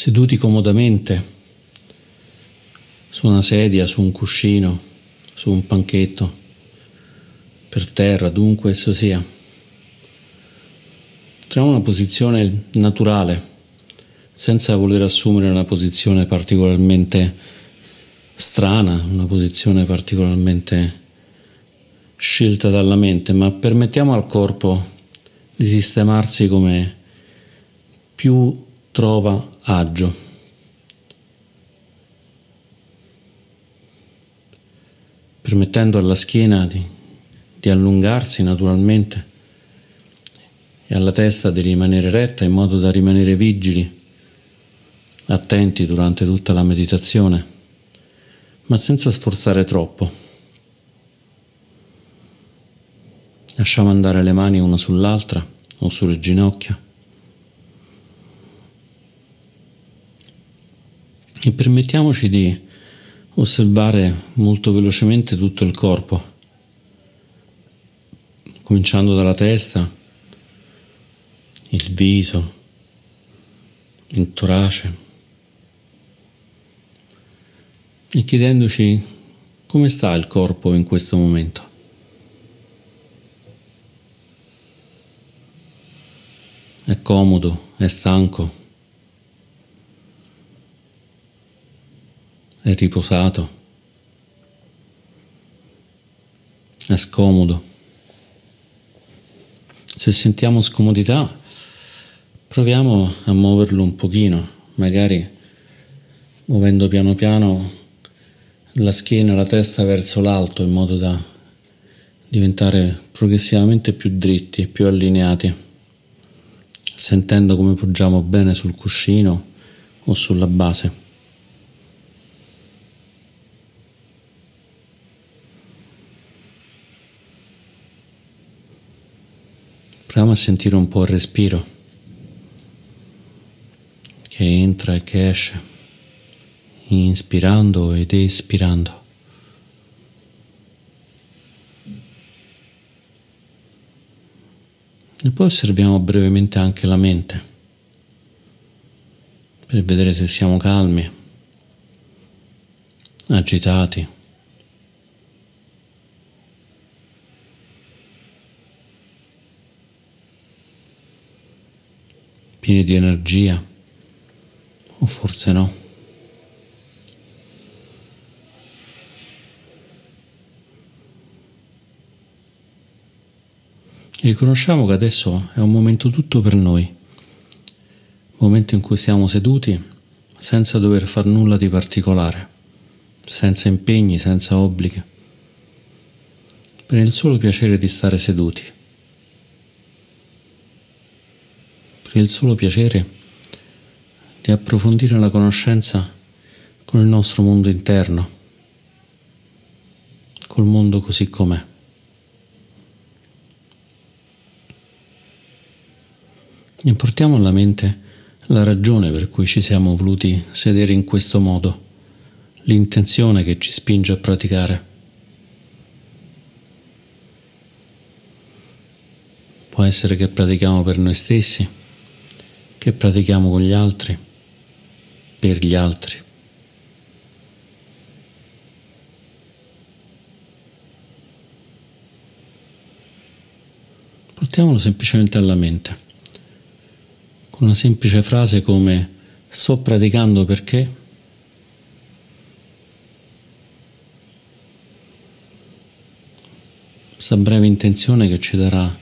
seduti comodamente su una sedia, su un cuscino, su un panchetto, per terra, dunque esso sia. Troviamo una posizione naturale, senza voler assumere una posizione particolarmente strana, una posizione particolarmente scelta dalla mente, ma permettiamo al corpo di sistemarsi come più trova agio. Permettendo alla schiena di, di allungarsi naturalmente e alla testa di rimanere retta in modo da rimanere vigili attenti durante tutta la meditazione, ma senza sforzare troppo. Lasciamo andare le mani una sull'altra o sulle ginocchia e permettiamoci di osservare molto velocemente tutto il corpo, cominciando dalla testa, il viso, il torace. e chiedendoci come sta il corpo in questo momento. È comodo, è stanco, è riposato, è scomodo. Se sentiamo scomodità, proviamo a muoverlo un pochino, magari muovendo piano piano la schiena la testa verso l'alto in modo da diventare progressivamente più dritti, più allineati, sentendo come poggiamo bene sul cuscino o sulla base. Proviamo a sentire un po' il respiro che entra e che esce inspirando ed espirando. E poi osserviamo brevemente anche la mente per vedere se siamo calmi, agitati. Pieni di energia o forse no. Riconosciamo che adesso è un momento tutto per noi, momento in cui siamo seduti senza dover far nulla di particolare, senza impegni, senza obblighi, per il solo piacere di stare seduti, per il solo piacere di approfondire la conoscenza con il nostro mondo interno, col mondo così com'è. E portiamo alla mente la ragione per cui ci siamo voluti sedere in questo modo, l'intenzione che ci spinge a praticare. Può essere che pratichiamo per noi stessi, che pratichiamo con gli altri, per gli altri. Portiamolo semplicemente alla mente una semplice frase come sto praticando perché questa breve intenzione che ci darà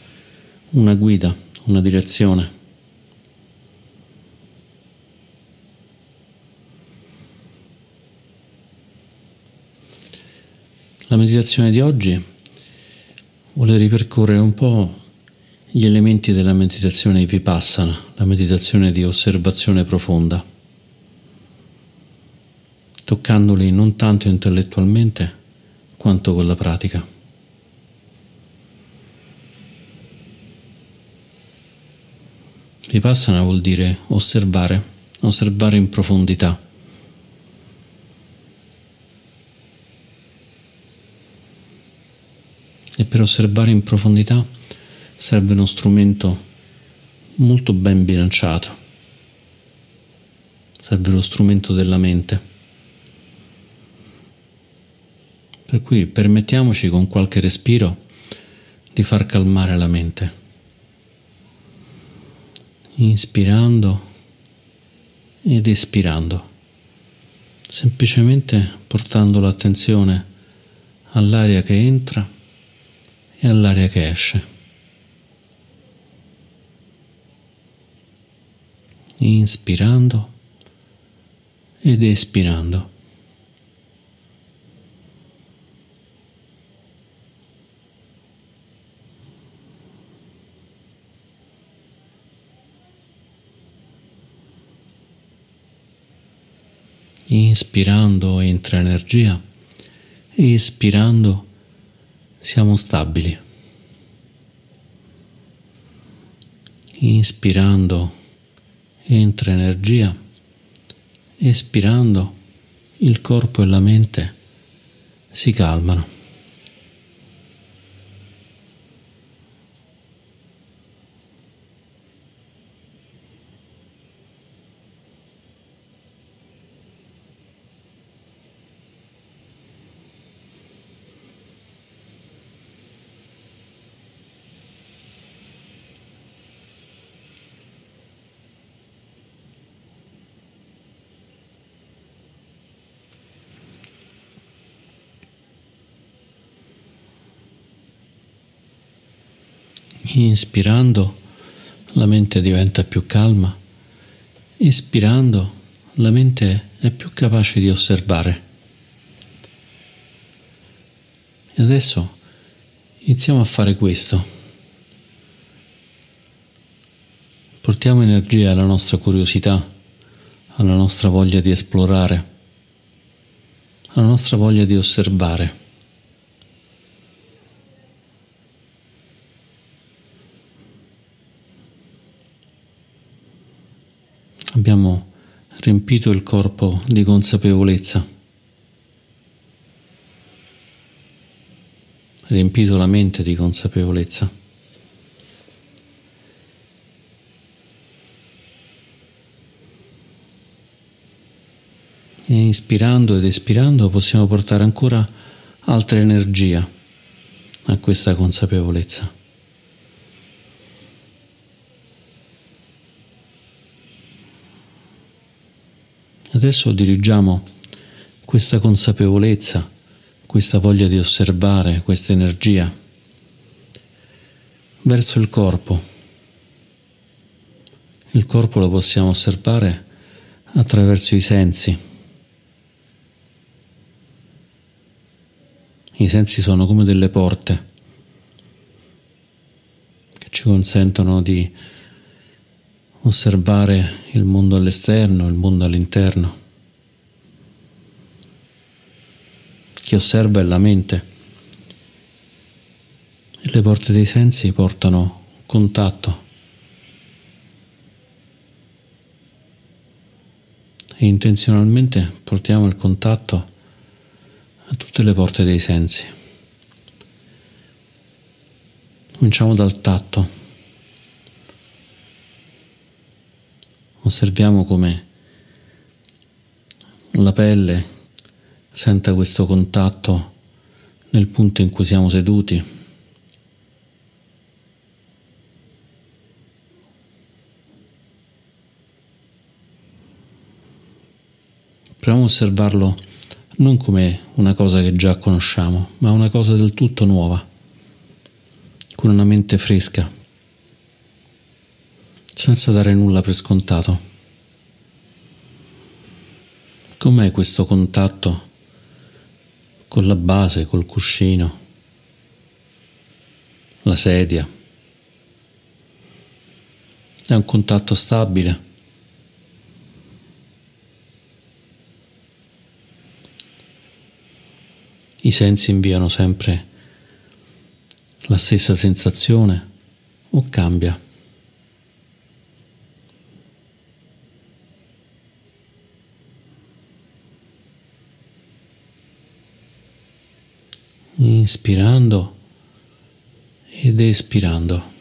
una guida, una direzione. Meditazione di oggi vuole ripercorrere un po' gli elementi della meditazione vipassana, la meditazione di osservazione profonda, toccandoli non tanto intellettualmente quanto con la pratica. Vipassana vuol dire osservare, osservare in profondità. E per osservare in profondità serve uno strumento molto ben bilanciato. serve lo strumento della mente. Per cui permettiamoci con qualche respiro di far calmare la mente. Inspirando ed espirando, semplicemente portando l'attenzione all'aria che entra e all'aria che esce. Inspirando ed espirando. Inspirando entra energia, espirando siamo stabili. Inspirando entra energia, espirando il corpo e la mente si calmano. Inspirando la mente diventa più calma, espirando la mente è più capace di osservare. E adesso iniziamo a fare questo. Portiamo energia alla nostra curiosità, alla nostra voglia di esplorare, alla nostra voglia di osservare. Abbiamo riempito il corpo di consapevolezza, riempito la mente di consapevolezza. E inspirando ed espirando possiamo portare ancora altra energia a questa consapevolezza. Adesso dirigiamo questa consapevolezza, questa voglia di osservare, questa energia verso il corpo. Il corpo lo possiamo osservare attraverso i sensi. I sensi sono come delle porte che ci consentono di osservare il mondo all'esterno, il mondo all'interno. Chi osserva è la mente le porte dei sensi portano contatto. E intenzionalmente portiamo il contatto a tutte le porte dei sensi. Cominciamo dal tatto. Osserviamo come la pelle senta questo contatto nel punto in cui siamo seduti. Proviamo a osservarlo non come una cosa che già conosciamo, ma una cosa del tutto nuova, con una mente fresca senza dare nulla per scontato. Com'è questo contatto con la base, col cuscino, la sedia? È un contatto stabile. I sensi inviano sempre la stessa sensazione o cambia? inspirando ed espirando.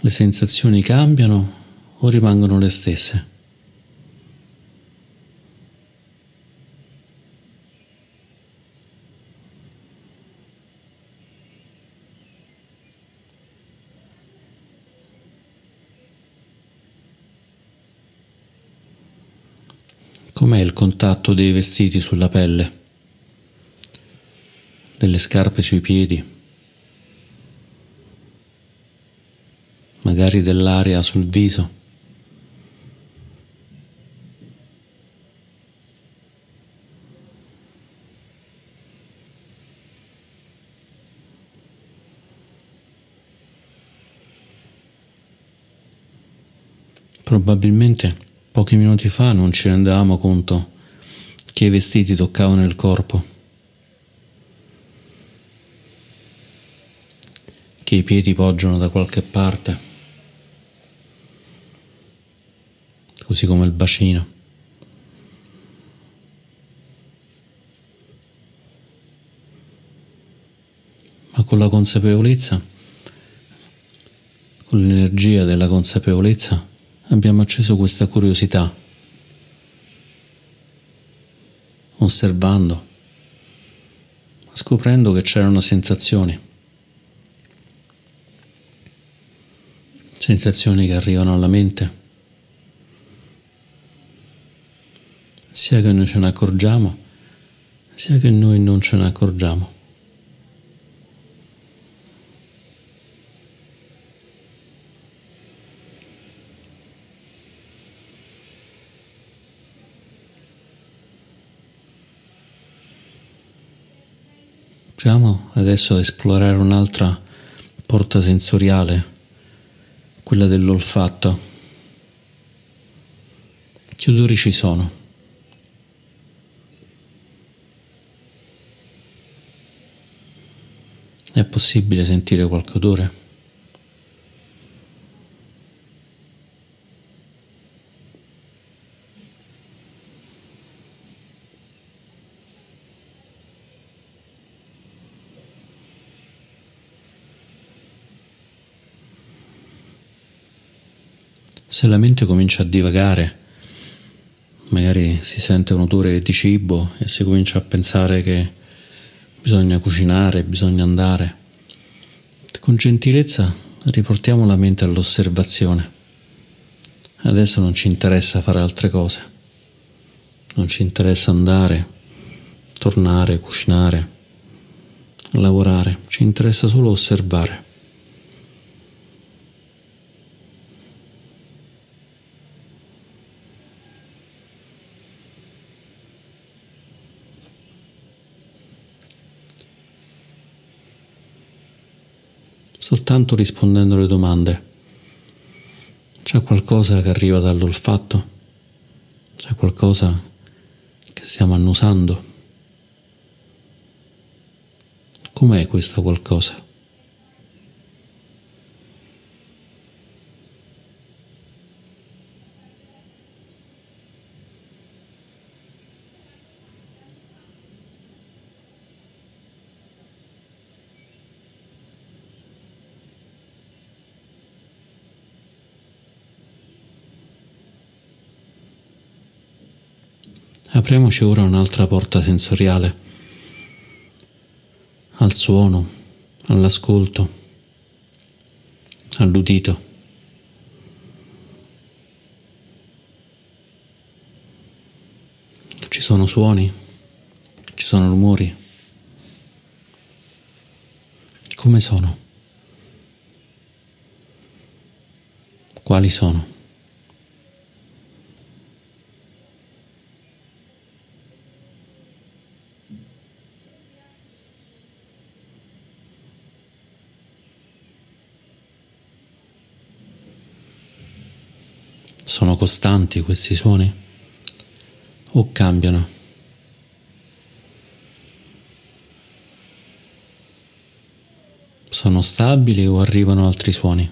Le sensazioni cambiano o rimangono le stesse. Com'è il contatto dei vestiti sulla pelle? Delle scarpe sui piedi, magari dell'aria sul viso? Probabilmente pochi minuti fa non ci rendevamo conto che i vestiti toccavano il corpo, che i piedi poggiano da qualche parte, così come il bacino. Ma con la consapevolezza, con l'energia della consapevolezza, abbiamo acceso questa curiosità, osservando, scoprendo che c'erano sensazioni, sensazioni che arrivano alla mente, sia che noi ce ne accorgiamo, sia che noi non ce ne accorgiamo. Proviamo adesso a esplorare un'altra porta sensoriale, quella dell'olfatto. Che odori ci sono? È possibile sentire qualche odore? Se la mente comincia a divagare, magari si sente un odore di cibo e si comincia a pensare che bisogna cucinare, bisogna andare, con gentilezza riportiamo la mente all'osservazione. Adesso non ci interessa fare altre cose, non ci interessa andare, tornare, cucinare, lavorare, ci interessa solo osservare. Soltanto rispondendo alle domande. C'è qualcosa che arriva dall'olfatto? C'è qualcosa che stiamo annusando? Com'è questo qualcosa? Apriamoci ora un'altra porta sensoriale, al suono, all'ascolto, all'udito. Ci sono suoni, ci sono rumori. Come sono? Quali sono? Sono costanti questi suoni o cambiano? Sono stabili o arrivano altri suoni?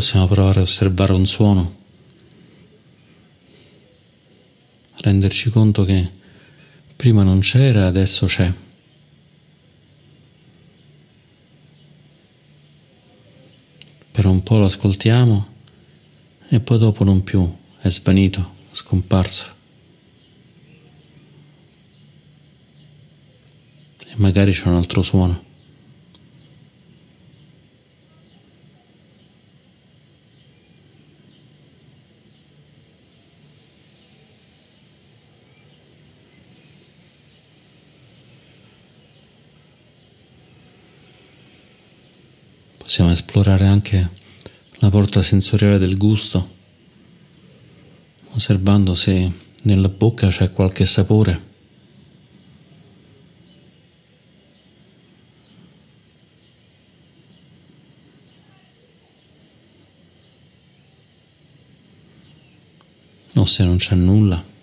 Possiamo provare a osservare un suono, renderci conto che prima non c'era adesso c'è. Per un po' lo ascoltiamo e poi dopo non più, è svanito, scomparso. E magari c'è un altro suono. Possiamo esplorare anche la porta sensoriale del gusto, osservando se nella bocca c'è qualche sapore. O se non c'è nulla.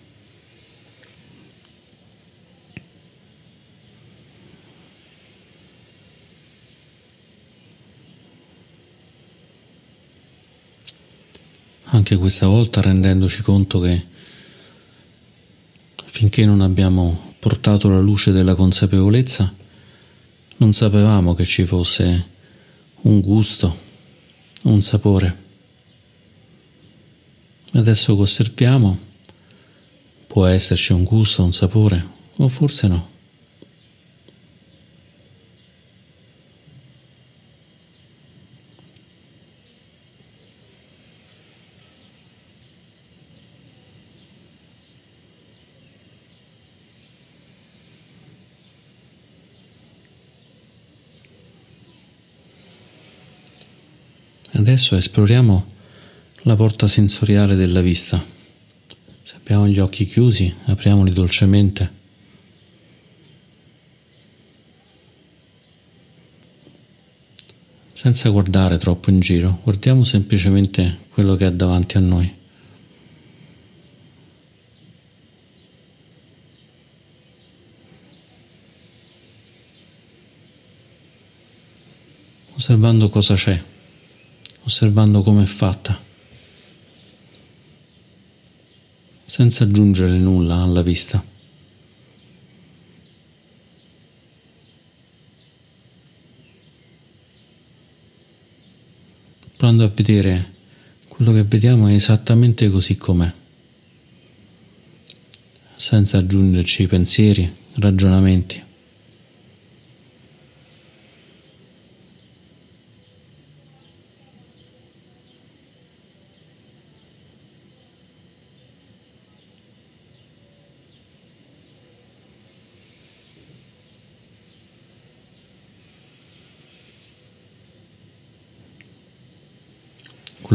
Anche questa volta rendendoci conto che finché non abbiamo portato la luce della consapevolezza, non sapevamo che ci fosse un gusto, un sapore. Adesso che osserviamo, può esserci un gusto, un sapore, o forse no. Adesso esploriamo la porta sensoriale della vista. Se abbiamo gli occhi chiusi, apriamoli dolcemente. Senza guardare troppo in giro, guardiamo semplicemente quello che è davanti a noi. osservando cosa c'è osservando come è fatta, senza aggiungere nulla alla vista. Provando a vedere quello che vediamo è esattamente così com'è, senza aggiungerci pensieri, ragionamenti.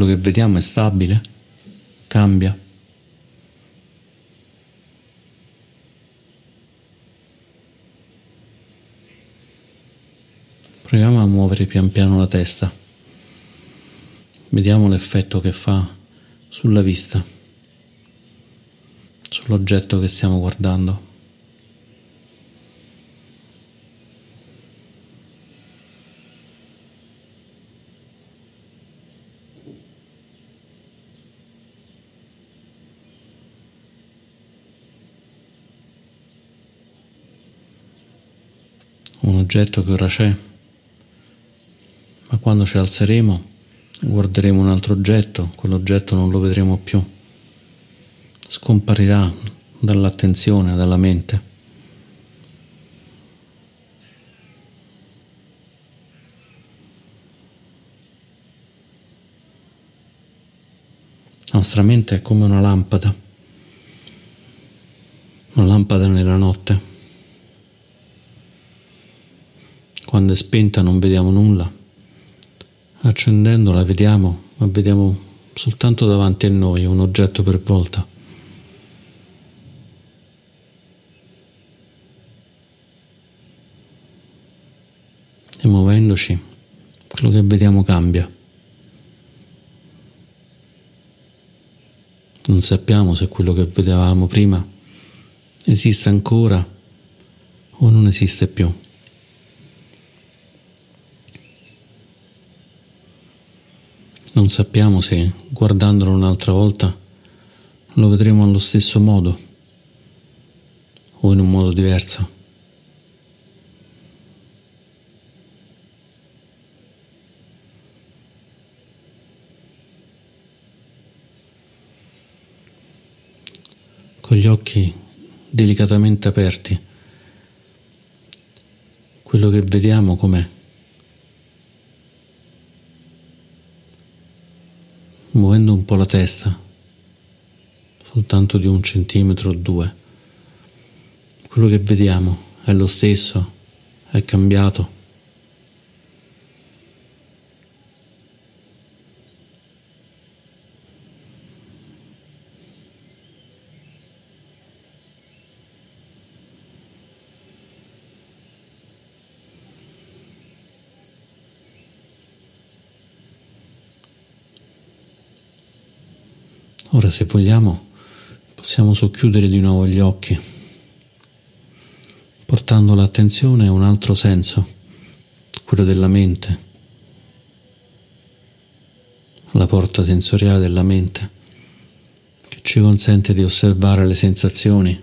Quello che vediamo è stabile? Cambia? Proviamo a muovere pian piano la testa. Vediamo l'effetto che fa sulla vista, sull'oggetto che stiamo guardando. Un oggetto che ora c'è, ma quando ci alzeremo guarderemo un altro oggetto, quell'oggetto non lo vedremo più, scomparirà dall'attenzione, dalla mente. La nostra mente è come una lampada, una lampada nella notte. Quando è spenta non vediamo nulla. Accendendola vediamo, ma vediamo soltanto davanti a noi un oggetto per volta. E muovendoci, quello che vediamo cambia. Non sappiamo se quello che vedevamo prima esiste ancora o non esiste più. Non sappiamo se, guardandolo un'altra volta, lo vedremo allo stesso modo o in un modo diverso. Con gli occhi delicatamente aperti, quello che vediamo com'è. Muovendo un po' la testa, soltanto di un centimetro o due, quello che vediamo è lo stesso, è cambiato. Ora se vogliamo possiamo socchiudere di nuovo gli occhi, portando l'attenzione a un altro senso, quello della mente, la porta sensoriale della mente, che ci consente di osservare le sensazioni,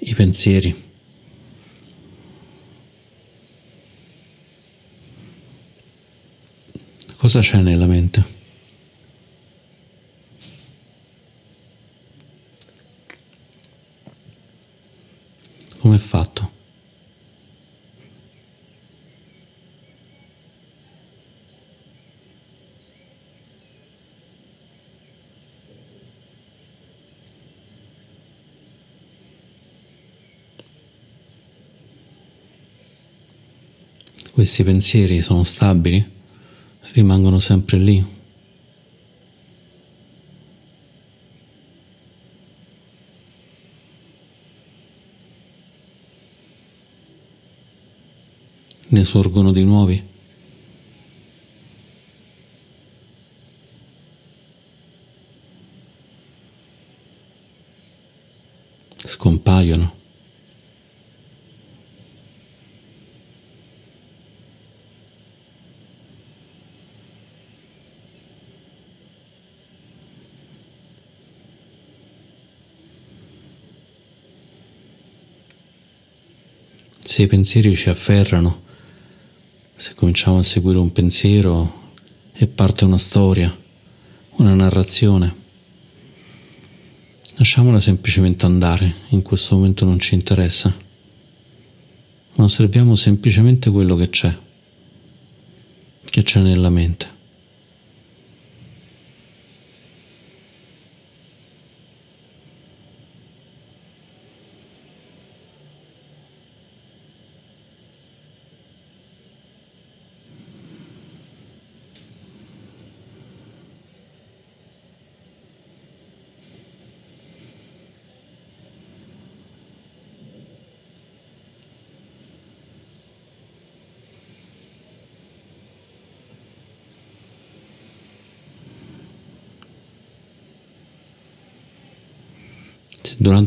i pensieri. Cosa c'è nella mente? Come è fatto. Questi pensieri sono stabili? Rimangono sempre lì? Ne sorgono di nuovi. Scompaiono. Se i pensieri ci afferrano, se cominciamo a seguire un pensiero e parte una storia, una narrazione, lasciamola semplicemente andare, in questo momento non ci interessa, ma osserviamo semplicemente quello che c'è, che c'è nella mente.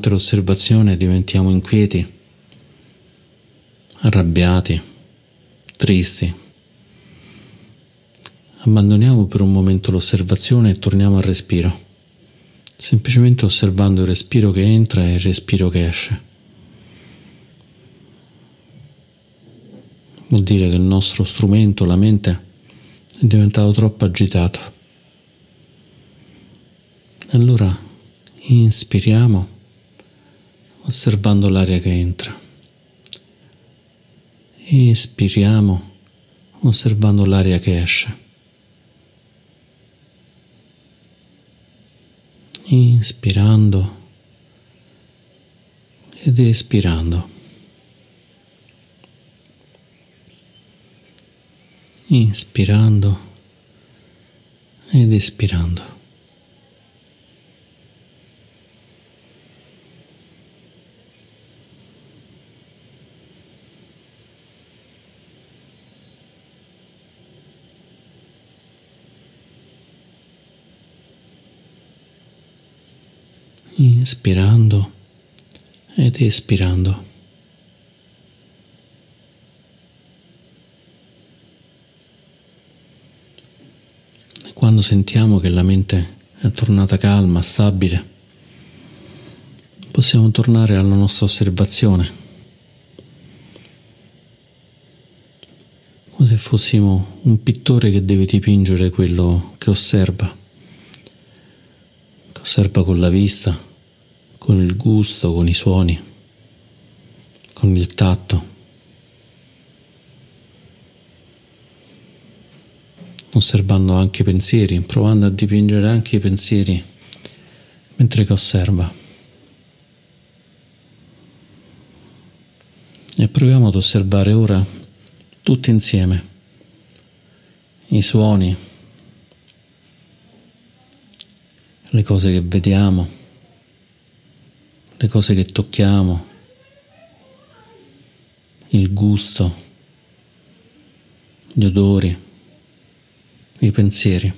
Durante l'osservazione diventiamo inquieti, arrabbiati, tristi. Abbandoniamo per un momento l'osservazione e torniamo al respiro, semplicemente osservando il respiro che entra e il respiro che esce. Vuol dire che il nostro strumento, la mente, è diventato troppo agitato. Allora inspiriamo osservando l'aria che entra. Espiriamo osservando l'aria che esce. Inspirando ed espirando. Inspirando ed espirando. Inspirando ed espirando. quando sentiamo che la mente è tornata calma, stabile, possiamo tornare alla nostra osservazione, come se fossimo un pittore che deve dipingere quello che osserva, che osserva con la vista con il gusto, con i suoni, con il tatto. osservando anche i pensieri, provando a dipingere anche i pensieri mentre che osserva. E proviamo ad osservare ora tutti insieme i suoni, le cose che vediamo, le cose che tocchiamo, il gusto, gli odori, i pensieri.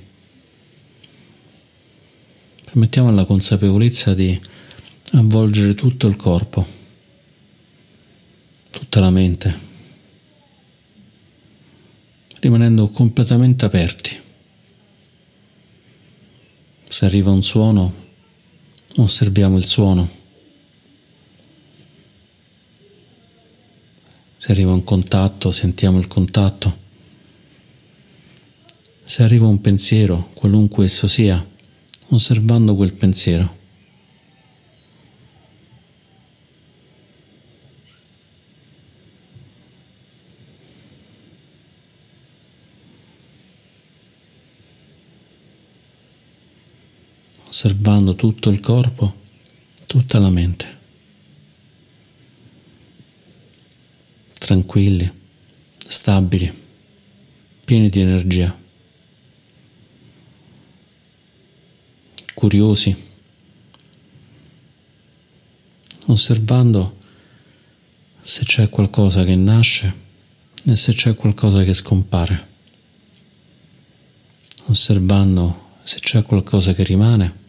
Permettiamo alla consapevolezza di avvolgere tutto il corpo tutta la mente, rimanendo completamente aperti. Se arriva un suono, osserviamo il suono. Se arriva un contatto, sentiamo il contatto. Se arriva un pensiero, qualunque esso sia, osservando quel pensiero. osservando tutto il corpo, tutta la mente. Tranquilli, stabili, pieni di energia, curiosi, osservando se c'è qualcosa che nasce e se c'è qualcosa che scompare, osservando se c'è qualcosa che rimane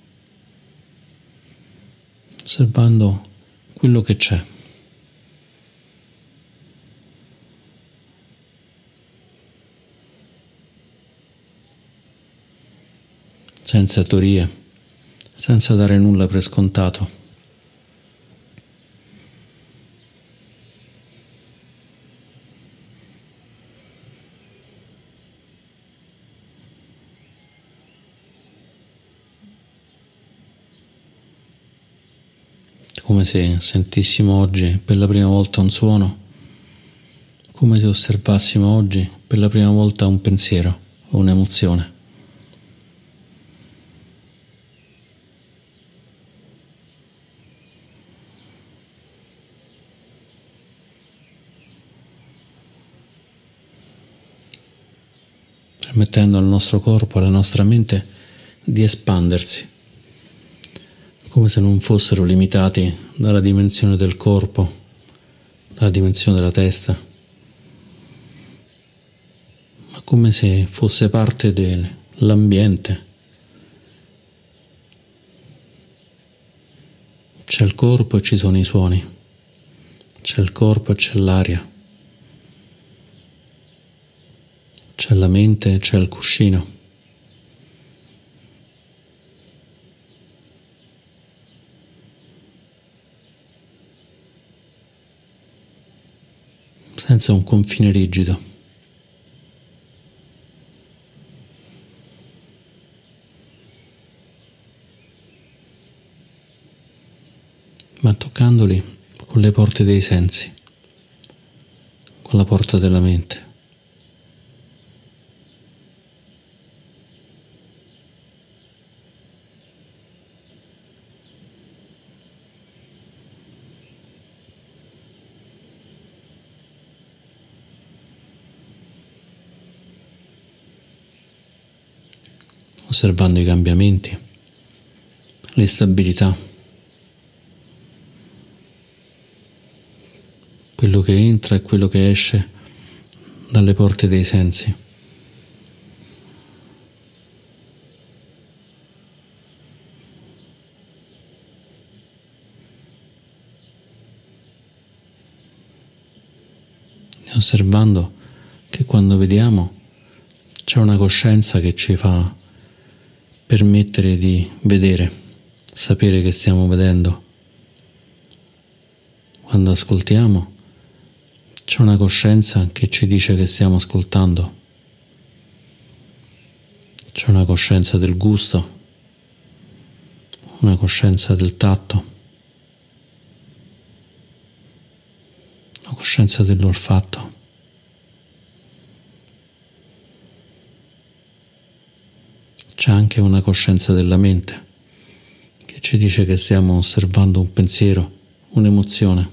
osservando quello che c'è. Senza teorie, senza dare nulla per scontato. come se sentissimo oggi per la prima volta un suono, come se osservassimo oggi per la prima volta un pensiero o un'emozione. Permettendo al nostro corpo, alla nostra mente di espandersi come se non fossero limitati dalla dimensione del corpo, dalla dimensione della testa, ma come se fosse parte dell'ambiente. C'è il corpo e ci sono i suoni, c'è il corpo e c'è l'aria, c'è la mente c'è il cuscino. senza un confine rigido. ma toccandoli con le porte dei sensi, con la porta della mente. Osservando i cambiamenti, l'instabilità, quello che entra e quello che esce dalle porte dei sensi. osservando che quando vediamo c'è una coscienza che ci fa permettere di vedere, sapere che stiamo vedendo. Quando ascoltiamo c'è una coscienza che ci dice che stiamo ascoltando, c'è una coscienza del gusto, una coscienza del tatto, una coscienza dell'olfatto. C'è anche una coscienza della mente che ci dice che stiamo osservando un pensiero, un'emozione.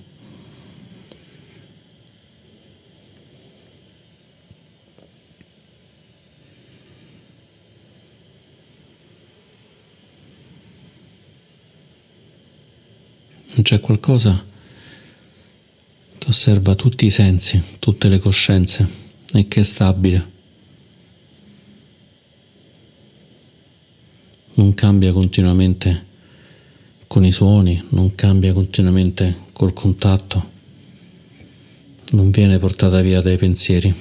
Non c'è qualcosa che osserva tutti i sensi, tutte le coscienze e che è stabile. Non cambia continuamente con i suoni, non cambia continuamente col contatto, non viene portata via dai pensieri,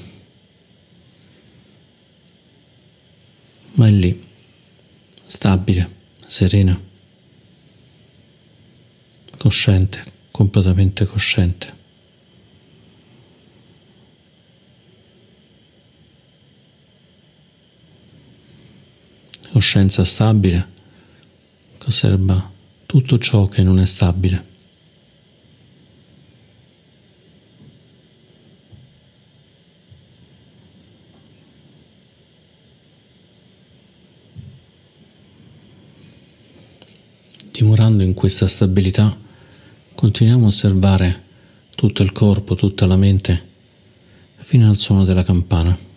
ma è lì, stabile, serena cosciente, completamente cosciente. Coscienza stabile che osserva tutto ciò che non è stabile. Dimorando in questa stabilità, Continuiamo a osservare tutto il corpo, tutta la mente, fino al suono della campana.